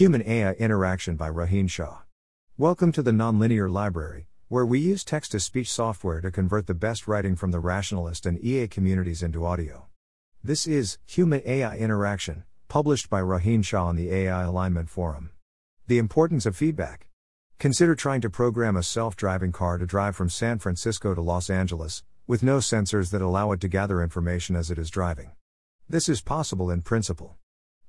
Human AI Interaction by Rohin Shah. Welcome to the Nonlinear Library, where we use text to speech software to convert the best writing from the rationalist and EA communities into audio. This is Human AI Interaction, published by Rohin Shah on the AI Alignment Forum. The importance of feedback. Consider trying to program a self driving car to drive from San Francisco to Los Angeles, with no sensors that allow it to gather information as it is driving. This is possible in principle.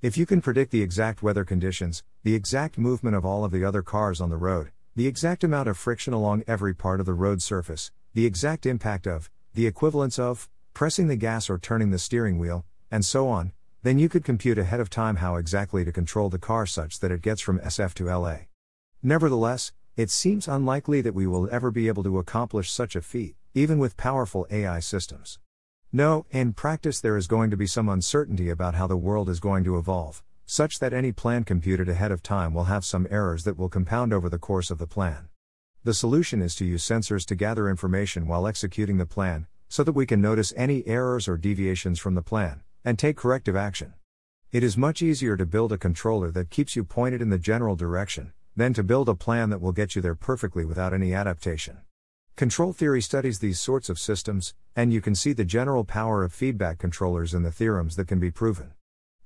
If you can predict the exact weather conditions, the exact movement of all of the other cars on the road, the exact amount of friction along every part of the road surface, the exact impact of, the equivalence of, pressing the gas or turning the steering wheel, and so on, then you could compute ahead of time how exactly to control the car such that it gets from SF to LA. Nevertheless, it seems unlikely that we will ever be able to accomplish such a feat, even with powerful AI systems. No, in practice, there is going to be some uncertainty about how the world is going to evolve, such that any plan computed ahead of time will have some errors that will compound over the course of the plan. The solution is to use sensors to gather information while executing the plan, so that we can notice any errors or deviations from the plan, and take corrective action. It is much easier to build a controller that keeps you pointed in the general direction, than to build a plan that will get you there perfectly without any adaptation. Control theory studies these sorts of systems, and you can see the general power of feedback controllers in the theorems that can be proven.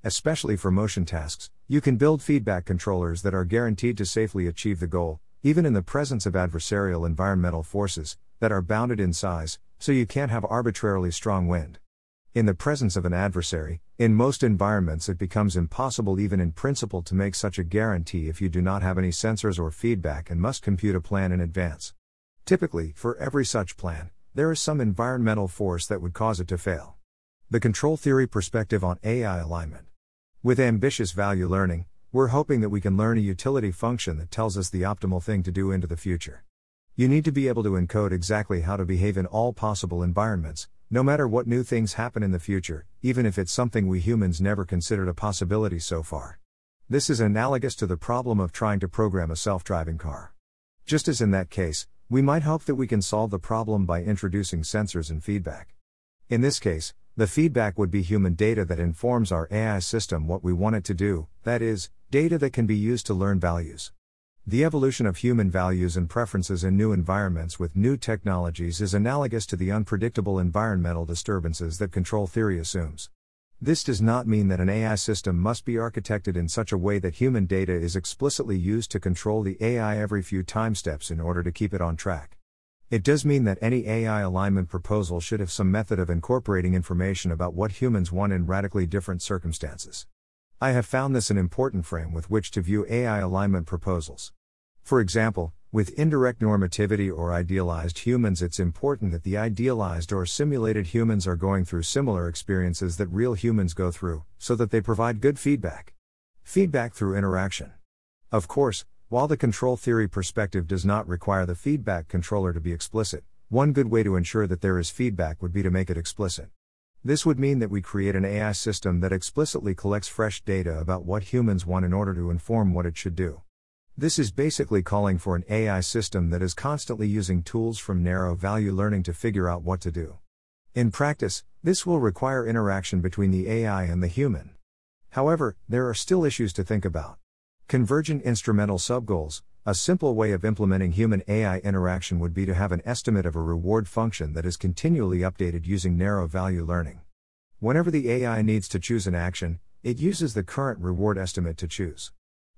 Especially for motion tasks, you can build feedback controllers that are guaranteed to safely achieve the goal, even in the presence of adversarial environmental forces that are bounded in size, so you can't have arbitrarily strong wind. In the presence of an adversary, in most environments it becomes impossible even in principle to make such a guarantee if you do not have any sensors or feedback and must compute a plan in advance. Typically, for every such plan, there is some environmental force that would cause it to fail. The control theory perspective on AI alignment. With ambitious value learning, we're hoping that we can learn a utility function that tells us the optimal thing to do into the future. You need to be able to encode exactly how to behave in all possible environments, no matter what new things happen in the future, even if it's something we humans never considered a possibility so far. This is analogous to the problem of trying to program a self driving car. Just as in that case, we might hope that we can solve the problem by introducing sensors and feedback. In this case, the feedback would be human data that informs our AI system what we want it to do, that is, data that can be used to learn values. The evolution of human values and preferences in new environments with new technologies is analogous to the unpredictable environmental disturbances that control theory assumes. This does not mean that an AI system must be architected in such a way that human data is explicitly used to control the AI every few time steps in order to keep it on track. It does mean that any AI alignment proposal should have some method of incorporating information about what humans want in radically different circumstances. I have found this an important frame with which to view AI alignment proposals. For example, with indirect normativity or idealized humans, it's important that the idealized or simulated humans are going through similar experiences that real humans go through, so that they provide good feedback. Feedback through interaction. Of course, while the control theory perspective does not require the feedback controller to be explicit, one good way to ensure that there is feedback would be to make it explicit. This would mean that we create an AI system that explicitly collects fresh data about what humans want in order to inform what it should do. This is basically calling for an AI system that is constantly using tools from narrow value learning to figure out what to do. In practice, this will require interaction between the AI and the human. However, there are still issues to think about. Convergent instrumental subgoals, a simple way of implementing human AI interaction would be to have an estimate of a reward function that is continually updated using narrow value learning. Whenever the AI needs to choose an action, it uses the current reward estimate to choose.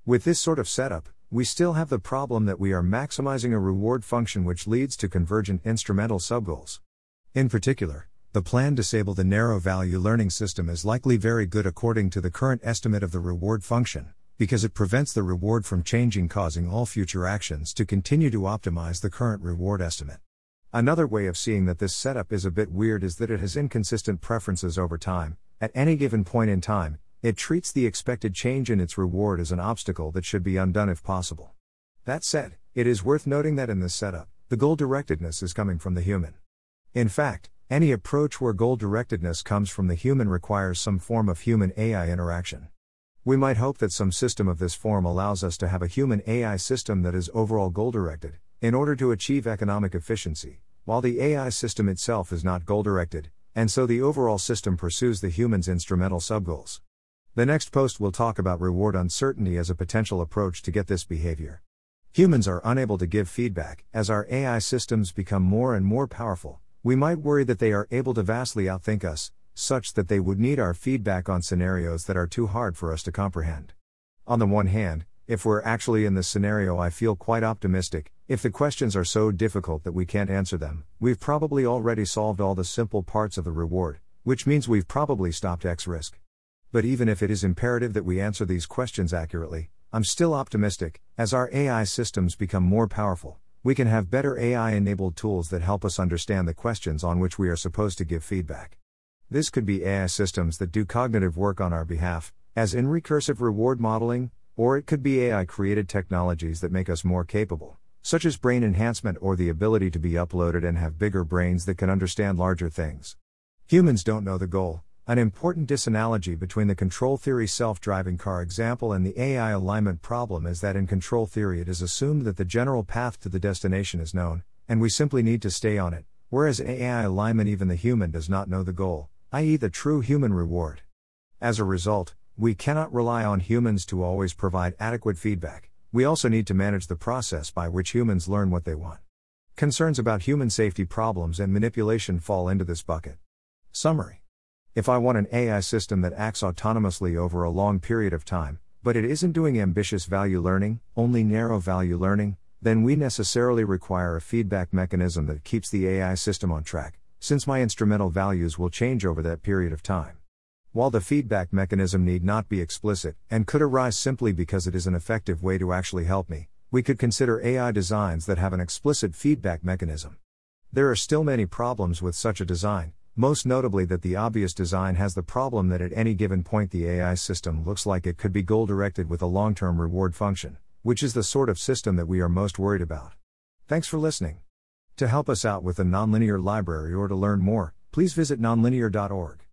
With this sort of setup, we still have the problem that we are maximizing a reward function which leads to convergent instrumental subgoals. In particular, the plan disable the narrow value learning system is likely very good according to the current estimate of the reward function, because it prevents the reward from changing, causing all future actions to continue to optimize the current reward estimate. Another way of seeing that this setup is a bit weird is that it has inconsistent preferences over time. At any given point in time, it treats the expected change in its reward as an obstacle that should be undone if possible. That said, it is worth noting that in this setup, the goal directedness is coming from the human. In fact, any approach where goal directedness comes from the human requires some form of human AI interaction. We might hope that some system of this form allows us to have a human AI system that is overall goal directed, in order to achieve economic efficiency, while the AI system itself is not goal directed, and so the overall system pursues the human's instrumental subgoals. The next post will talk about reward uncertainty as a potential approach to get this behavior. Humans are unable to give feedback. As our AI systems become more and more powerful, we might worry that they are able to vastly outthink us, such that they would need our feedback on scenarios that are too hard for us to comprehend. On the one hand, if we're actually in this scenario, I feel quite optimistic. If the questions are so difficult that we can't answer them, we've probably already solved all the simple parts of the reward, which means we've probably stopped X risk. But even if it is imperative that we answer these questions accurately, I'm still optimistic. As our AI systems become more powerful, we can have better AI enabled tools that help us understand the questions on which we are supposed to give feedback. This could be AI systems that do cognitive work on our behalf, as in recursive reward modeling, or it could be AI created technologies that make us more capable, such as brain enhancement or the ability to be uploaded and have bigger brains that can understand larger things. Humans don't know the goal, an important disanalogy between the control theory self driving car example and the AI alignment problem is that in control theory it is assumed that the general path to the destination is known, and we simply need to stay on it, whereas in AI alignment even the human does not know the goal, i.e., the true human reward. As a result, we cannot rely on humans to always provide adequate feedback, we also need to manage the process by which humans learn what they want. Concerns about human safety problems and manipulation fall into this bucket. Summary if I want an AI system that acts autonomously over a long period of time, but it isn't doing ambitious value learning, only narrow value learning, then we necessarily require a feedback mechanism that keeps the AI system on track, since my instrumental values will change over that period of time. While the feedback mechanism need not be explicit, and could arise simply because it is an effective way to actually help me, we could consider AI designs that have an explicit feedback mechanism. There are still many problems with such a design, most notably that the obvious design has the problem that at any given point the AI system looks like it could be goal directed with a long term reward function, which is the sort of system that we are most worried about. Thanks for listening. To help us out with the nonlinear library or to learn more, please visit nonlinear.org.